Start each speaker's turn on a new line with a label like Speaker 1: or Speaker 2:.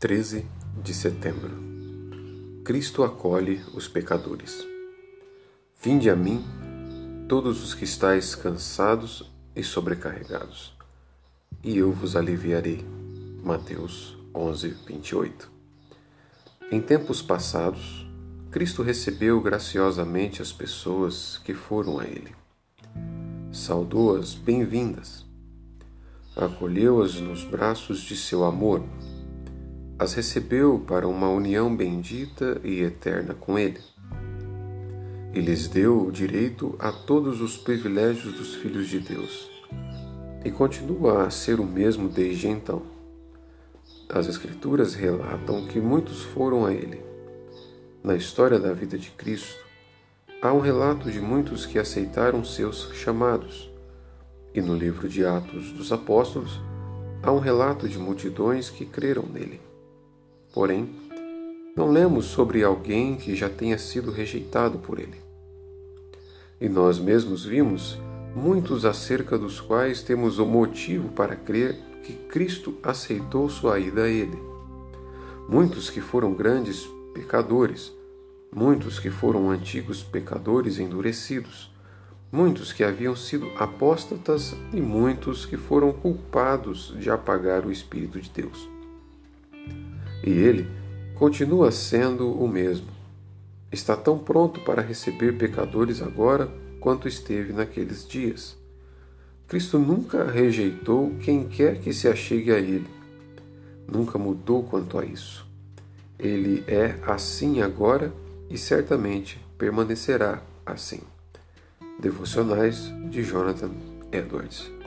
Speaker 1: 13 de setembro. Cristo acolhe os pecadores. Vinde a mim, todos os que estáis cansados e sobrecarregados, e eu vos aliviarei. Mateus 11, 28. Em tempos passados, Cristo recebeu graciosamente as pessoas que foram a Ele. Saudou-as bem-vindas. Acolheu-as nos braços de seu amor as recebeu para uma união bendita e eterna com Ele. E lhes deu o direito a todos os privilégios dos filhos de Deus, e continua a ser o mesmo desde então. As Escrituras relatam que muitos foram a Ele. Na história da vida de Cristo, há um relato de muitos que aceitaram seus chamados, e no livro de Atos dos Apóstolos, há um relato de multidões que creram nele. Porém, não lemos sobre alguém que já tenha sido rejeitado por ele. E nós mesmos vimos muitos acerca dos quais temos o motivo para crer que Cristo aceitou sua ida a ele. Muitos que foram grandes pecadores, muitos que foram antigos pecadores endurecidos, muitos que haviam sido apóstatas e muitos que foram culpados de apagar o Espírito de Deus. E ele continua sendo o mesmo. Está tão pronto para receber pecadores agora quanto esteve naqueles dias. Cristo nunca rejeitou quem quer que se achegue a Ele. Nunca mudou quanto a isso. Ele é assim agora e certamente permanecerá assim. Devocionais de Jonathan Edwards.